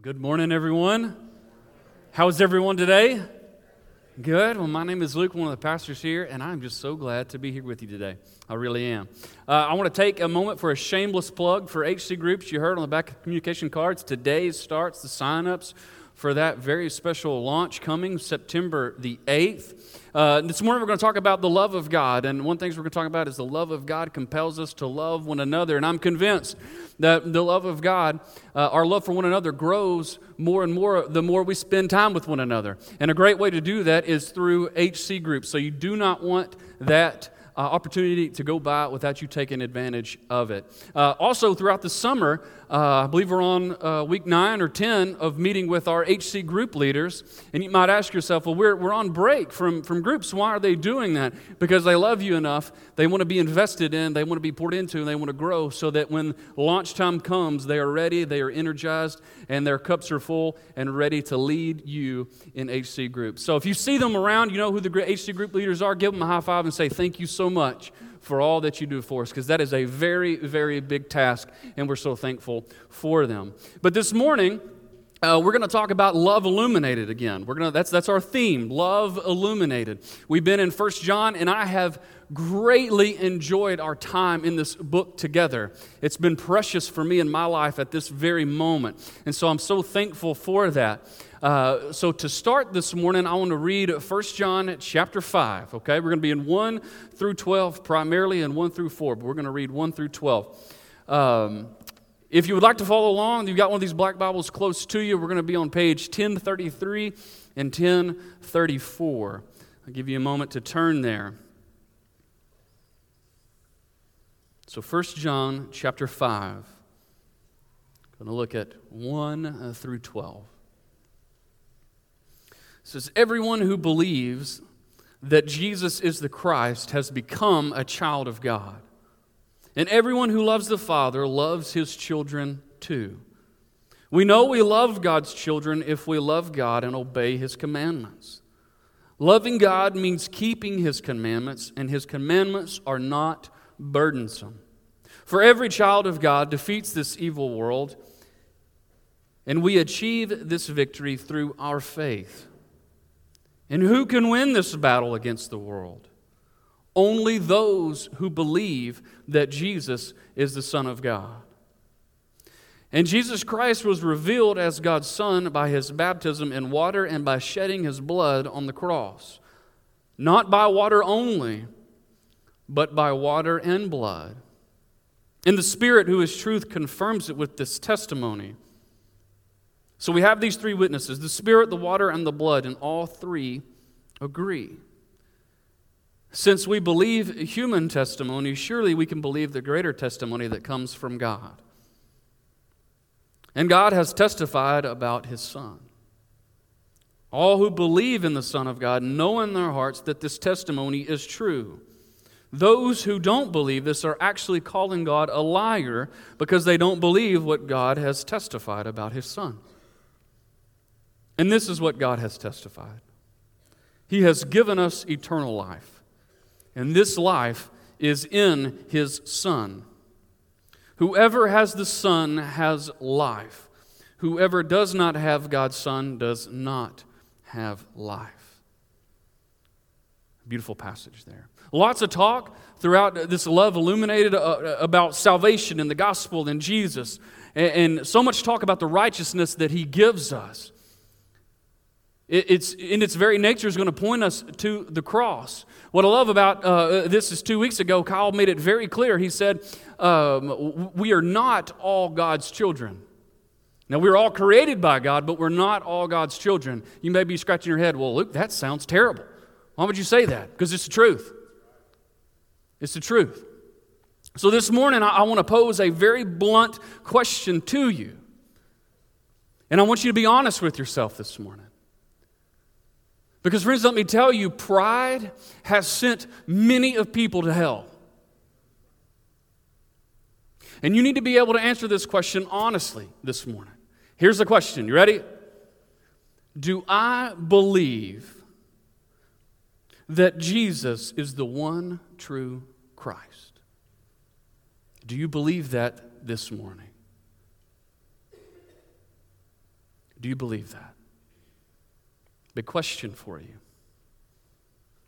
Well, good morning, everyone. How's everyone today? Good. Well, my name is Luke, one of the pastors here, and I'm just so glad to be here with you today. I really am. Uh, I want to take a moment for a shameless plug for HC Groups. You heard on the back of communication cards, today starts the sign-ups for that very special launch coming September the 8th. Uh, this morning we're going to talk about the love of God. And one thing we're going to talk about is the love of God compels us to love one another. And I'm convinced that the love of God, uh, our love for one another, grows more and more the more we spend time with one another. And a great way to do that is through HC groups. So you do not want that uh, opportunity to go by without you taking advantage of it. Uh, also, throughout the summer, uh, I believe we're on uh, week nine or 10 of meeting with our HC group leaders. And you might ask yourself, well, we're, we're on break from, from groups. Why are they doing that? Because they love you enough. They want to be invested in, they want to be poured into, and they want to grow so that when launch time comes, they are ready, they are energized, and their cups are full and ready to lead you in HC groups. So if you see them around, you know who the HC group leaders are, give them a high five and say, thank you so much for all that you do for us because that is a very, very big task, and we're so thankful for them. But this morning, uh, we're going to talk about love illuminated again. We're gonna, that's, that's our theme, love illuminated. We've been in First John, and I have greatly enjoyed our time in this book together. It's been precious for me in my life at this very moment. And so I'm so thankful for that. Uh, so to start this morning, I want to read 1 John chapter 5, okay? We're going to be in 1 through 12 primarily and 1 through 4, but we're going to read 1 through 12. Um, if you would like to follow along, you've got one of these black Bibles close to you. We're going to be on page 1033 and 1034. I'll give you a moment to turn there. So 1 John chapter 5. I'm going to look at 1 uh, through 12 It says, Everyone who believes that Jesus is the Christ has become a child of God. And everyone who loves the Father loves his children too. We know we love God's children if we love God and obey his commandments. Loving God means keeping his commandments, and his commandments are not burdensome. For every child of God defeats this evil world, and we achieve this victory through our faith. And who can win this battle against the world? Only those who believe that Jesus is the Son of God. And Jesus Christ was revealed as God's Son by his baptism in water and by shedding his blood on the cross. Not by water only, but by water and blood. And the Spirit, who is truth, confirms it with this testimony. So we have these three witnesses the Spirit, the water, and the blood, and all three agree. Since we believe human testimony, surely we can believe the greater testimony that comes from God. And God has testified about his Son. All who believe in the Son of God know in their hearts that this testimony is true. Those who don't believe this are actually calling God a liar because they don't believe what God has testified about his Son. And this is what God has testified He has given us eternal life, and this life is in His Son. Whoever has the Son has life. Whoever does not have God's Son does not have life. Beautiful passage there. Lots of talk throughout this love illuminated uh, about salvation and the gospel and Jesus, and so much talk about the righteousness that He gives us. It's, in its very nature, is going to point us to the cross. What I love about uh, this is two weeks ago, Kyle made it very clear. He said, um, We are not all God's children. Now, we're all created by God, but we're not all God's children. You may be scratching your head, Well, Luke, that sounds terrible. Why would you say that? Because it's the truth. It's the truth. So, this morning, I, I want to pose a very blunt question to you. And I want you to be honest with yourself this morning. Because, friends, let me tell you, pride has sent many of people to hell. And you need to be able to answer this question honestly this morning. Here's the question You ready? Do I believe that Jesus is the one true Christ? Do you believe that this morning? Do you believe that? Big question for you.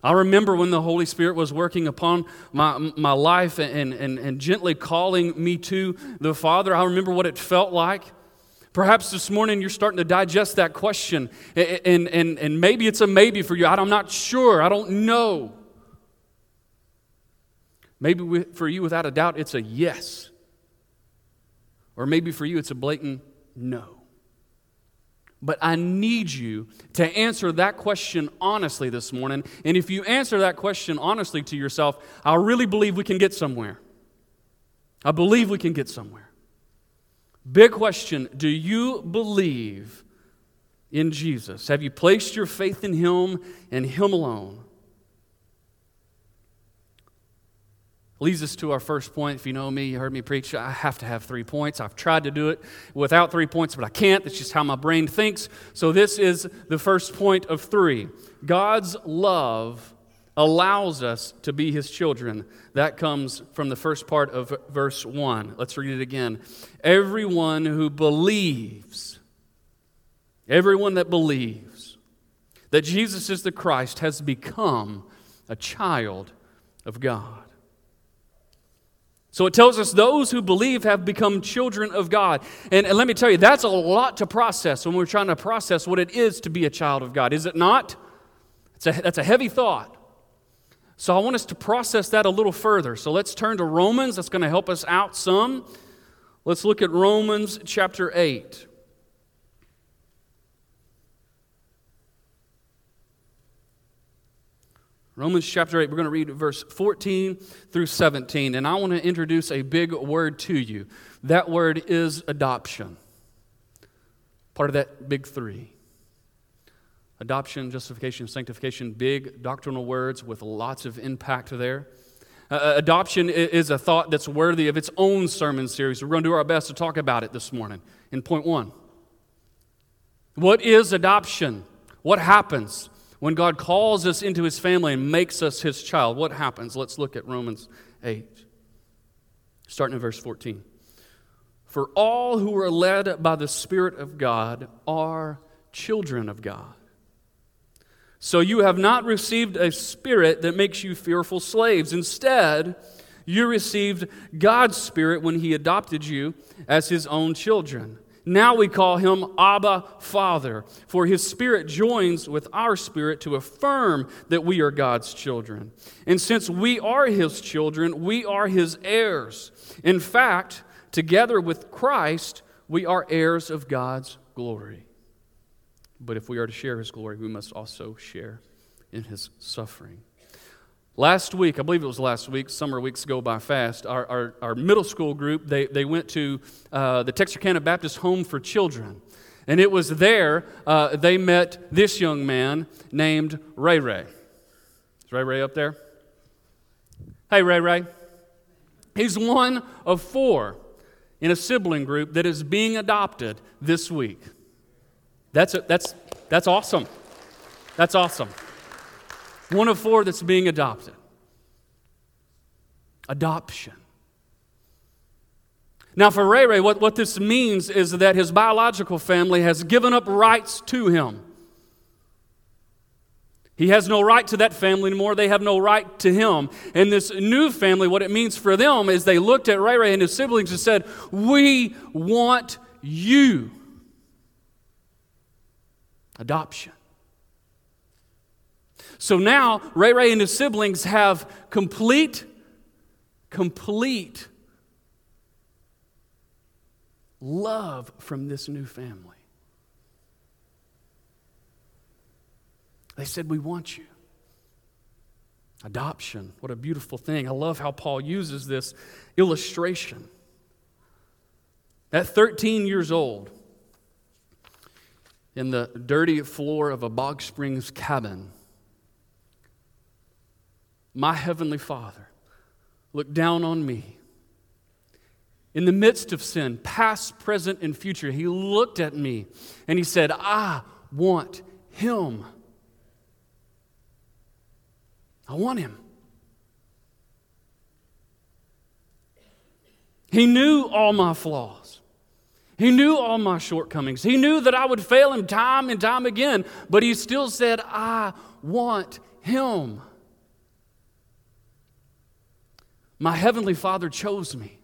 I remember when the Holy Spirit was working upon my, my life and, and, and gently calling me to the Father. I remember what it felt like. Perhaps this morning you're starting to digest that question, and, and, and maybe it's a maybe for you. I'm not sure. I don't know. Maybe for you, without a doubt, it's a yes. Or maybe for you, it's a blatant no. But I need you to answer that question honestly this morning. And if you answer that question honestly to yourself, I really believe we can get somewhere. I believe we can get somewhere. Big question Do you believe in Jesus? Have you placed your faith in Him and Him alone? Leads us to our first point. If you know me, you heard me preach, I have to have three points. I've tried to do it without three points, but I can't. That's just how my brain thinks. So, this is the first point of three God's love allows us to be his children. That comes from the first part of verse 1. Let's read it again. Everyone who believes, everyone that believes that Jesus is the Christ has become a child of God. So it tells us those who believe have become children of God. And, and, let me tell you, that's a lot to process when we're trying to process what it is to be a child of God, is it not? A, that's a heavy thought. So I want us to process that a little further. So let's turn to Romans. That's going to help us out some. Let's look at Romans chapter 8. Romans chapter 8, we're going to read verse 14 through 17. And I want to introduce a big word to you. That word is adoption. Part of that big three adoption, justification, sanctification, big doctrinal words with lots of impact there. Uh, uh adoption is a thought that's worthy of its own sermon series. We're going to do our best to talk about it this morning in point one. What is adoption? What happens? When God calls us into his family and makes us his child, what happens? Let's look at Romans 8, starting in verse 14. For all who are led by the Spirit of God are children of God. So you have not received a spirit that makes you fearful slaves. Instead, you received God's Spirit when He adopted you as His own children. Now we call him Abba Father, for his spirit joins with our spirit to affirm that we are God's children. And since we are his children, we are his heirs. In fact, together with Christ, we are heirs of God's glory. But if we are to share his glory, we must also share in his suffering. Last week, I believe it was last week, summer weeks go by fast, our, our, our middle school group, they, they went to uh, the Texarkana Baptist Home for Children. And it was there uh, they met this young man named Ray Ray. Is Ray Ray up there? Hey, Ray Ray. He's one of four in a sibling group that is being adopted this week. That's, a, that's, that's awesome. That's awesome. One of four that's being adopted. Adoption. Now, for Ray Ray, what, what this means is that his biological family has given up rights to him. He has no right to that family anymore. They have no right to him. And this new family, what it means for them is they looked at Ray Ray and his siblings and said, We want you. Adoption. So now Ray Ray and his siblings have complete, complete love from this new family. They said, We want you. Adoption. What a beautiful thing. I love how Paul uses this illustration. At 13 years old, in the dirty floor of a Bogg Springs cabin, my Heavenly Father looked down on me. In the midst of sin, past, present, and future, He looked at me and He said, I want Him. I want Him. He knew all my flaws. He knew all my shortcomings. He knew that I would fail him time and time again, but he still said, I want him. My heavenly Father chose me.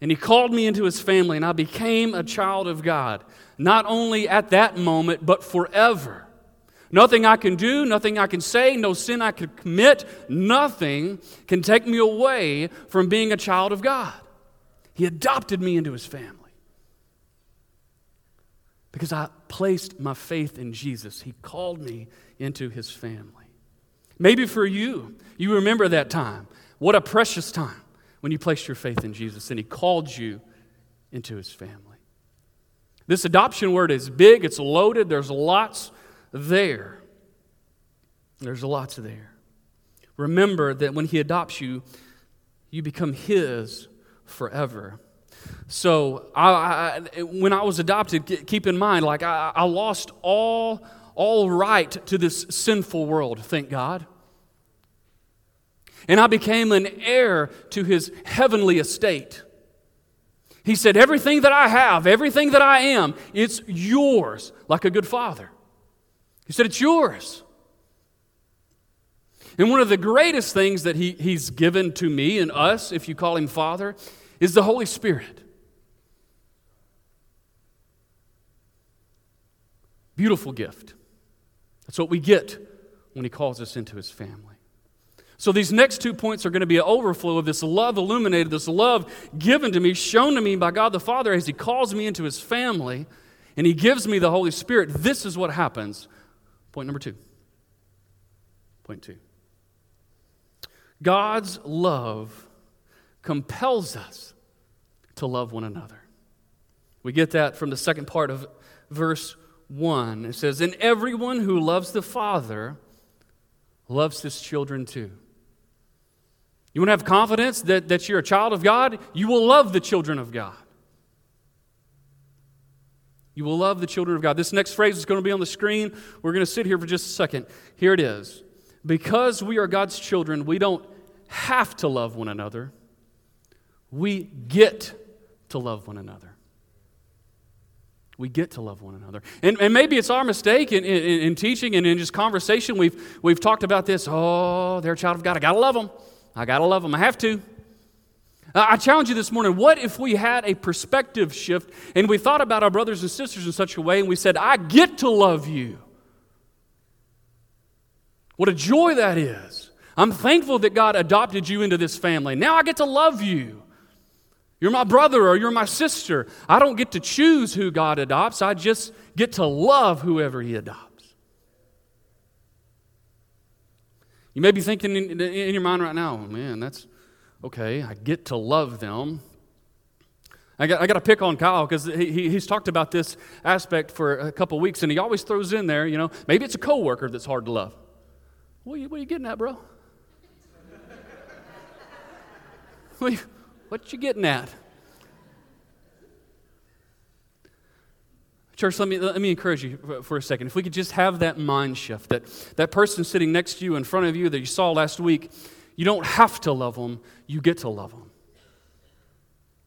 And he called me into his family, and I became a child of God, not only at that moment, but forever. Nothing I can do, nothing I can say, no sin I can commit, nothing can take me away from being a child of God. He adopted me into his family because I placed my faith in Jesus. He called me into his family. Maybe for you, you remember that time. What a precious time when you placed your faith in Jesus and he called you into his family. This adoption word is big, it's loaded, there's lots there. There's lots there. Remember that when he adopts you, you become his forever. So, I, I, when I was adopted, keep in mind, like I, I lost all, all right to this sinful world, thank God. And I became an heir to his heavenly estate. He said, Everything that I have, everything that I am, it's yours, like a good father. He said, It's yours. And one of the greatest things that he, He's given to me and us, if you call Him Father, is the Holy Spirit. Beautiful gift. That's what we get when He calls us into His family. So, these next two points are going to be an overflow of this love illuminated, this love given to me, shown to me by God the Father as He calls me into His family and He gives me the Holy Spirit. This is what happens. Point number two. Point two. God's love compels us to love one another. We get that from the second part of verse 1. It says, And everyone who loves the Father loves his children too. You want to have confidence that, that you're a child of God? You will love the children of God. You will love the children of God. This next phrase is going to be on the screen. We're going to sit here for just a second. Here it is. Because we are God's children, we don't have to love one another, we get to love one another. We get to love one another. And, and maybe it's our mistake in, in, in teaching and in just conversation. We've, we've talked about this. Oh, they're a child of God. I got to love them. I got to love them. I have to. Uh, I challenge you this morning what if we had a perspective shift and we thought about our brothers and sisters in such a way and we said, I get to love you? What a joy that is. I'm thankful that God adopted you into this family. Now I get to love you. You're my brother or you're my sister. I don't get to choose who God adopts, I just get to love whoever He adopts. You may be thinking in, in your mind right now, oh, man, that's okay, I get to love them. I got, I got to pick on Kyle because he, he's talked about this aspect for a couple weeks, and he always throws in there, you know, maybe it's a coworker that's hard to love. What are you, what are you getting at, bro? what, you, what you getting at? Church, let me, let me encourage you for, for, a second. If we could just have that mind shift that that person sitting next to you, in front of you, that you saw last week, you don't have to love them, you get to love them.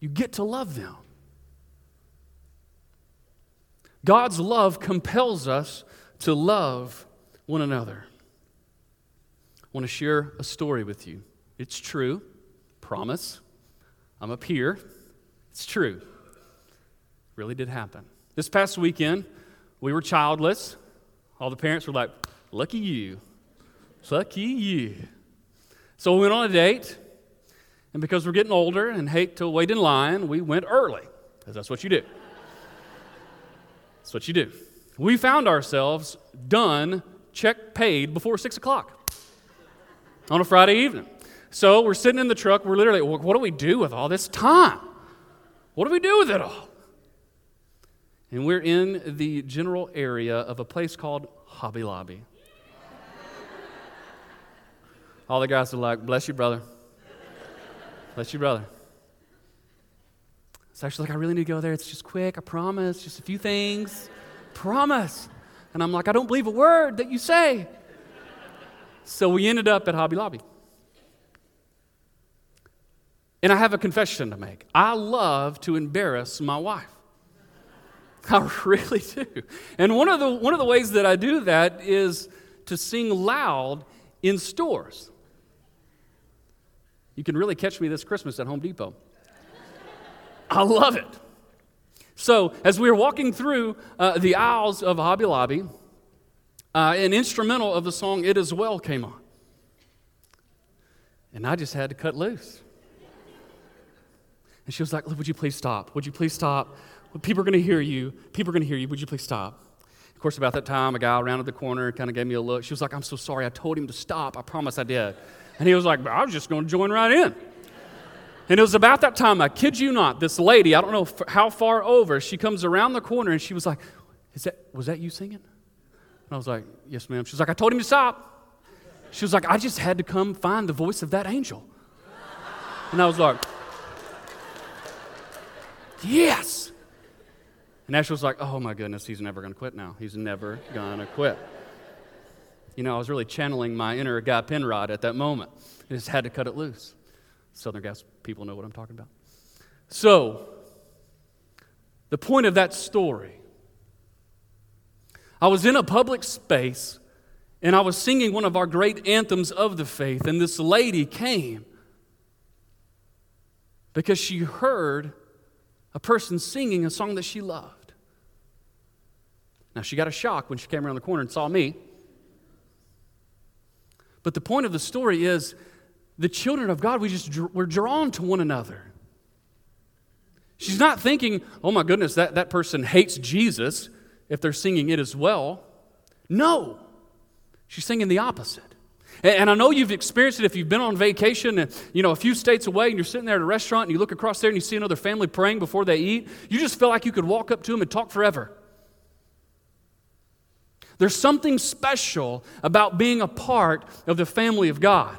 You get to love them. God's love compels us to love one another. I want to share a story with you. It's true, promise. I'm up here. It's true. Really did happen. This past weekend, we were childless. All the parents were like, Lucky you. Lucky you. So we went on a date, and because we're getting older and hate to wait in line, we went early, because that's what you do. that's what you do. We found ourselves done, check paid before 6 o'clock on a Friday evening. So we're sitting in the truck. We're literally, what do we do with all this time? What do we do with it all? And we're in the general area of a place called Hobby Lobby. all the guys are like, bless you, brother. Bless you, brother. It's actually like, I really need to go there. It's just quick, I promise. Just a few things. Promise. And I'm like, I don't believe a word that you say. So we ended up at Hobby Lobby. And I have a confession to make. I love to embarrass my wife. I really do. And one of the, one of the ways that I do that is to sing loud in stores. You can really catch me this Christmas at Home Depot. I love it. So, as we were walking through uh, the aisles of Hobby Lobby, uh, an instrumental of the song It Is Well came on. And I just had to cut loose. And she was like, Would you please stop? Would you please stop? People are going to hear you. People are going to hear you. Would you please stop? Of course, about that time, a guy rounded the corner kind of gave me a look. She was like, I'm so sorry. I told him to stop. I promise I did. And he was like, I was just going to join right in. And it was about that time, I kid you not, this lady, I don't know how far over, she comes around the corner and she was like, Is that, Was that you singing? And I was like, Yes, ma'am. She was like, I told him to stop. She was like, I just had to come find the voice of that angel. And I was like, Yes. And Ashley like, Oh my goodness, he's never going to quit now. He's never going to quit. You know, I was really channeling my inner Guy Penrod at that moment. I just had to cut it loose. Southern Gospel people know what I'm talking about. So, the point of that story I was in a public space and I was singing one of our great anthems of the faith, and this lady came because she heard a person singing a song that she loved. Now, she got a shock when she came around the corner and saw me. But the point of the story is the children of God, we just we're drawn to one another. She's not thinking, oh my goodness, that, that person hates Jesus if they're singing It Is Well. No, she's singing the opposite. And, and I know you've experienced it if you've been on vacation and, you know, a few states away and you're sitting there at a restaurant and you look across there and you see another family praying before they eat. You just feel like you could walk up to them and talk forever. There's something special about being a part of the family of God.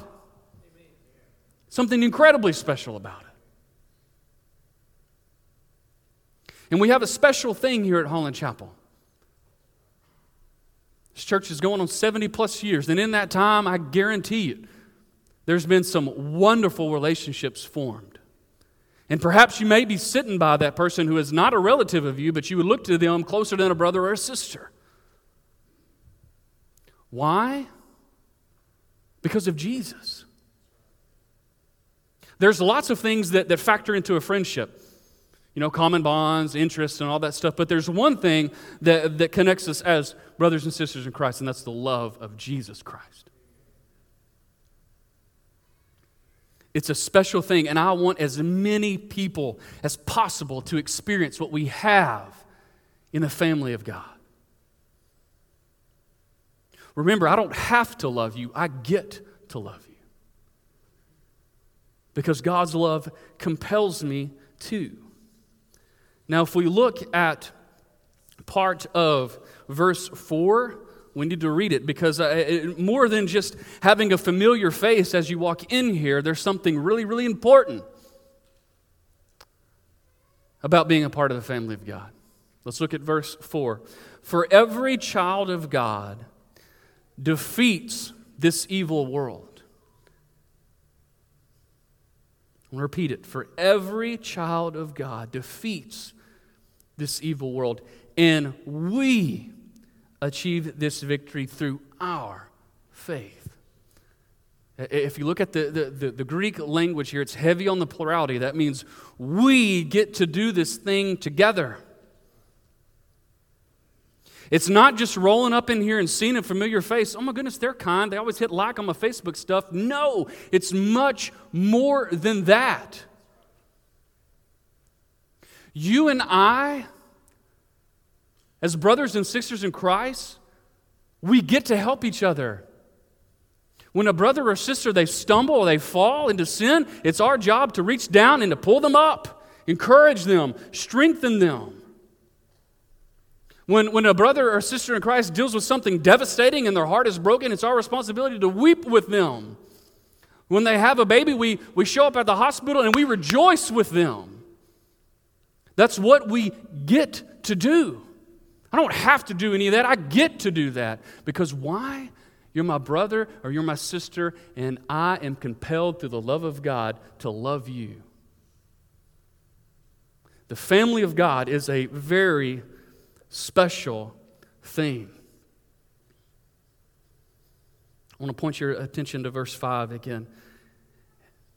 Something incredibly special about it. And we have a special thing here at Holland Chapel. This church is going on 70 plus years, and in that time, I guarantee you, there's been some wonderful relationships formed. And perhaps you may be sitting by that person who is not a relative of you, but you would look to them closer than a brother or a sister. Why? Because of Jesus. There's lots of things that, that factor into a friendship. You know, common bonds, interests, and all that stuff. But there's one thing that, that connects us as brothers and sisters in Christ, and that's the love of Jesus Christ. It's a special thing, and I want as many people as possible to experience what we have in the family of God. Remember, I don't have to love you, I get to love you. Because God's love compels me to. Now, if we look at part of verse 4, we need to read it because uh, more than just having a familiar face as you walk in here, there's something really, really important about being a part of the family of God. Let's look at verse 4. For every child of God defeats this evil world. I'll repeat it. For every child of God defeats this evil world, and we achieve this victory through our faith. If you look at the, the, the, the, Greek language here, it's heavy on the plurality. That means we get to do this thing together. It's not just rolling up in here and seeing a familiar face. Oh my goodness, they're kind. They always hit like on my Facebook stuff. No, it's much more than that. You and I, as brothers and sisters in Christ, we get to help each other. When a brother or sister they stumble or they fall into sin, it's our job to reach down and to pull them up, encourage them, strengthen them. When, when a brother or sister in Christ deals with something devastating and their heart is broken, it's our responsibility to weep with them. When they have a baby, we, we show up at the hospital and we rejoice with them. That's what we get to do. I don't have to do any of that. I get to do that. Because why? You're my brother or you're my sister, and I am compelled through the love of God to love you The family of God is a very special thing. I want to point your attention to verse 5 again.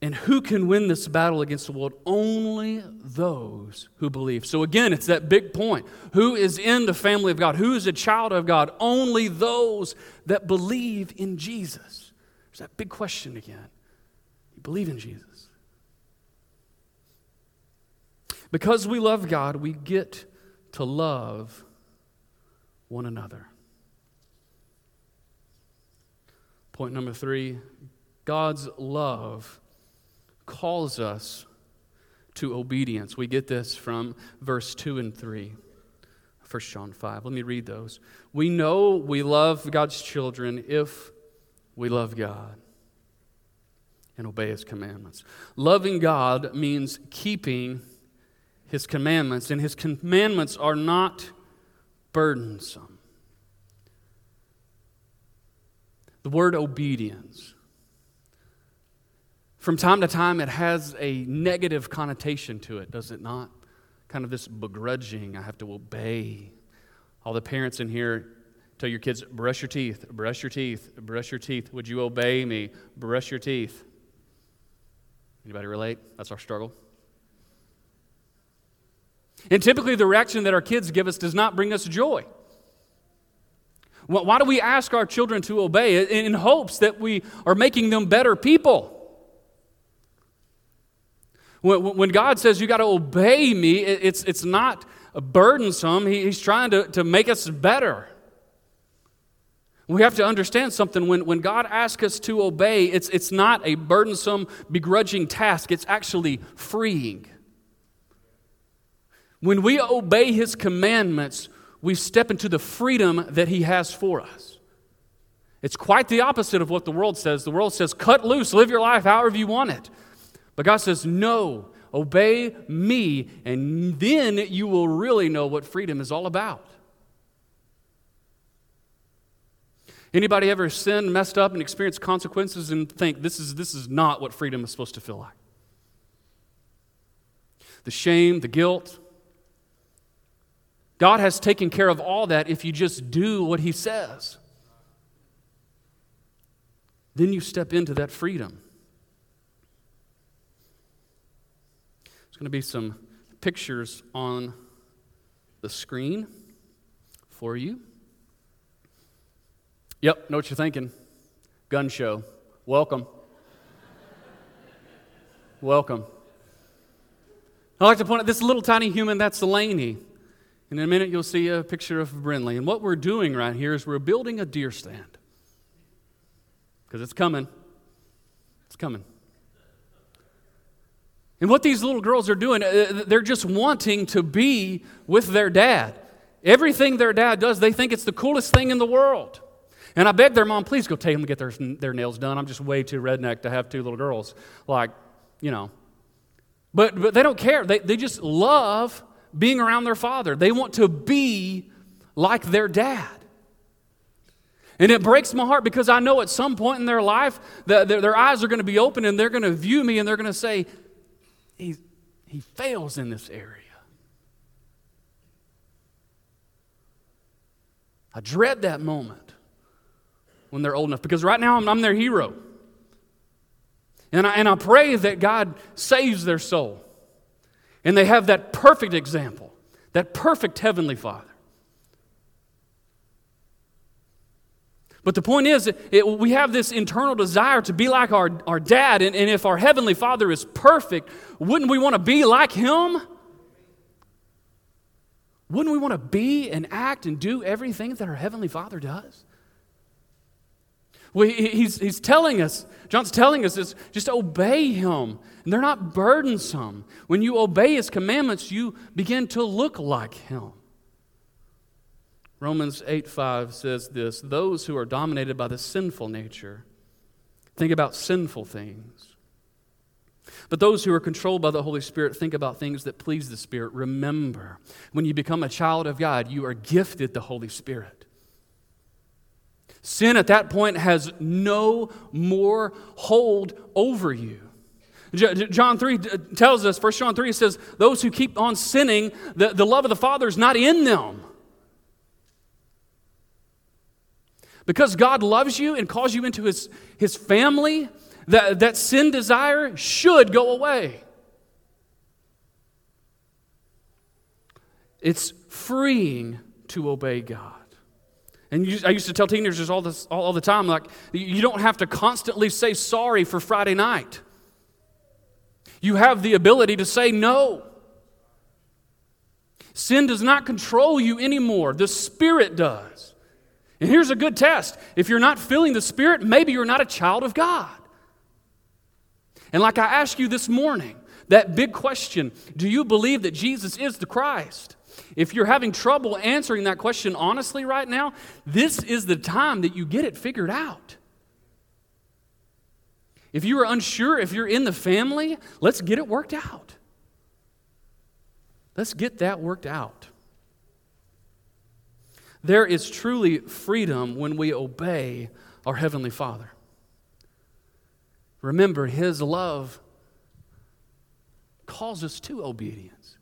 And who can win this battle against the world? Only those who believe. So, again, it's that big point. Who is in the family of God? Who is a child of God? Only those that believe in Jesus. There's that big question again. You believe in Jesus. Because we love God, we get to love one another. Point number three God's love calls us to obedience. We get this from verse 2 and 3. 1 John 5. Let me read those. We know we love God's children if we love God and obey His commandments. Loving God means keeping His commandments, and His commandments are not burdensome. The word obedience from time to time, it has a negative connotation to it, does it not? Kind of this begrudging, I have to obey. All the parents in here tell your kids, brush your teeth, brush your teeth, brush your teeth. Would you obey me? Brush your teeth. Anybody relate? That's our struggle. And typically, the reaction that our kids give us does not bring us joy. Why do we ask our children to obey? In hopes that we are making them better people. When, God says you got to obey me, it's, it's not burdensome. He's trying to, to make us better. We have to understand something. When, when God asks us to obey, it's, it's not a burdensome, begrudging task, it's actually freeing. When we obey His commandments, we step into the freedom that He has for us. It's quite the opposite of what the world says. The world says, cut loose, live your life however you want it. But God says, no, obey me, and then you will really know what freedom is all about. Anybody ever sinned, messed up, and experienced consequences and think this is, this is not what freedom is supposed to feel like? The shame, the guilt. God has taken care of all that if you just do what He says. Then you step into that freedom. There's going to be some pictures on the screen for you. Yep, know what you're thinking. Gun show. Welcome. Welcome. I like to point out this little tiny human, that's Delaney. In a minute, you'll see a picture of Brinley. And what we're doing right here is we're building a deer stand. Because it's coming. It's coming. And what these little girls are doing, uh, they're just wanting to be with their dad. Everything their dad does, they think it's the coolest thing in the world. And I beg their mom, please go take them to get their, their nails done. I'm just way too redneck to have two little girls. Like, you know. But, but they don't care. They, they just love being around their father. They want to be like their dad. And it breaks my heart because I know at some point in their life, that their, their eyes are going to be open and they're going to view me and they're going to say, he, he fails in this area. I dread that moment when they're old enough because right now I'm, I'm their hero. And I, and I pray that God saves their soul. And they have that perfect example, that perfect Heavenly Father. But the point is, it, we have this internal desire to be like our, our dad. And, and if our Heavenly Father is perfect, wouldn't we want to be like Him? Wouldn't we want to be and act and do everything that our Heavenly Father does? Well, he's, he's telling us, John's telling us is just obey him. And they're not burdensome. When you obey his commandments, you begin to look like him. Romans 8 5 says this Those who are dominated by the sinful nature think about sinful things. But those who are controlled by the Holy Spirit think about things that please the Spirit. Remember, when you become a child of God, you are gifted the Holy Spirit. Sin at that point has no more hold over you. John 3 uh, tells us, 1 John 3 says, those who keep on sinning, the, the love of the Father is not in them. Because God loves you and calls you into his, his family, that, that sin desire should go away. It's freeing to obey God. And I used to tell teenagers all, this, all, all the time, like, you don't have to constantly say sorry for Friday night. You have the ability to say no. Sin does not control you anymore, the Spirit does. And here's a good test if you're not feeling the Spirit, maybe you're not a child of God. And like I asked you this morning, that big question do you believe that Jesus is the Christ? If you're having trouble answering that question honestly right now, this is the time that you get it figured out. If you are unsure, if you're in the family, let's get it worked out. Let's get that worked out. There is truly freedom when we obey our Heavenly Father. Remember, His love calls us to obedience.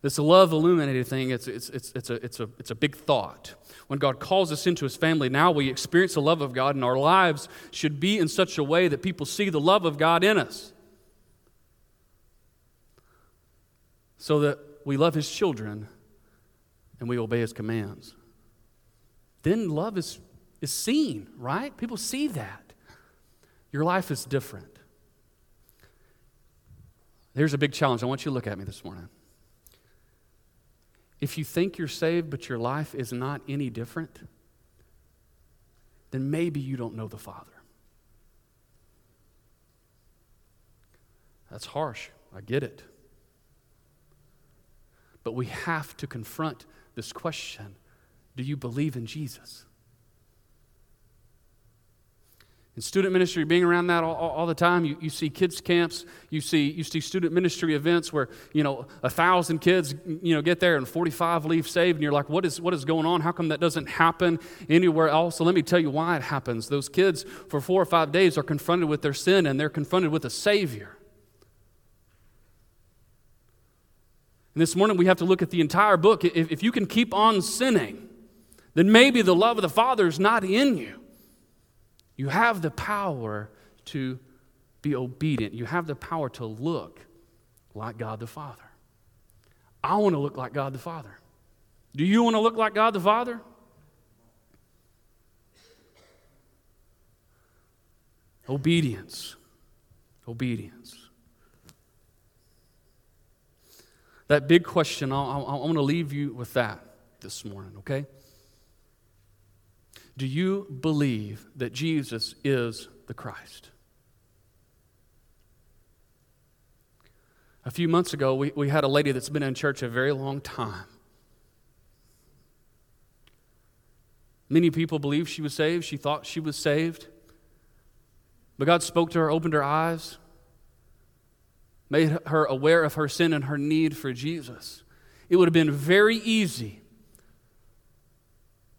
This love illuminated thing, it's, it's, it's, it's, a, it's, a, it's a big thought. When God calls us into His family, now we experience the love of God, and our lives should be in such a way that people see the love of God in us. So that we love His children and we obey his commands. Then love is, is seen, right? People see that. Your life is different. Here's a big challenge. I want you to look at me this morning. If you think you're saved, but your life is not any different, then maybe you don't know the Father. That's harsh. I get it. But we have to confront this question Do you believe in Jesus? In student ministry, being around that all, all, the time, you, you see kids' camps, you see, you see student ministry events where, you know, a thousand kids, you know, get there and 45 leave saved, and you're like, what is, what is going on? How come that doesn't happen anywhere else? So let me tell you why it happens. Those kids, for four or five days, are confronted with their sin, and they're confronted with a Savior. And this morning we have to look at the entire book. If, if you can keep on sinning, then maybe the love of the Father is not in you. You have the power to be obedient, you have the power to look like God the Father. I want to look like God the Father. Do you want to look like God the Father? Obedience. Obedience. That big question, I, I, I want to leave you with that this morning, okay? Do you believe that Jesus is the Christ? A few months ago, we, we had a lady that's been in church a very long time. Many people believed she was saved. She thought she was saved. But God spoke to her, opened her eyes, made her aware of her sin and her need for Jesus. It would have been very easy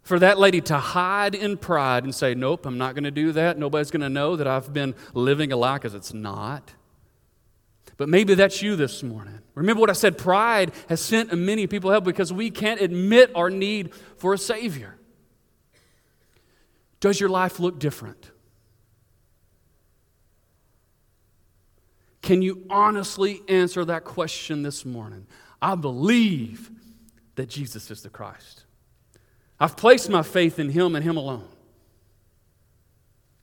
for that lady to hide in pride and say, Nope, I'm not going to do that. Nobody's going to know that I've been living a lie because it's not. But maybe that's you this morning. Remember what I said pride has sent many people help because we can't admit our need for a Savior. Does your life look different? Can you honestly answer that question this morning? I believe that Jesus is the Christ. I've placed my faith in Him and Him alone.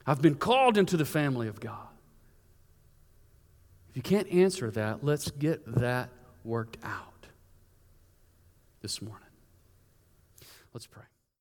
I've been called into the family of God. If you can't answer that, let's get that worked out this morning. Let's pray.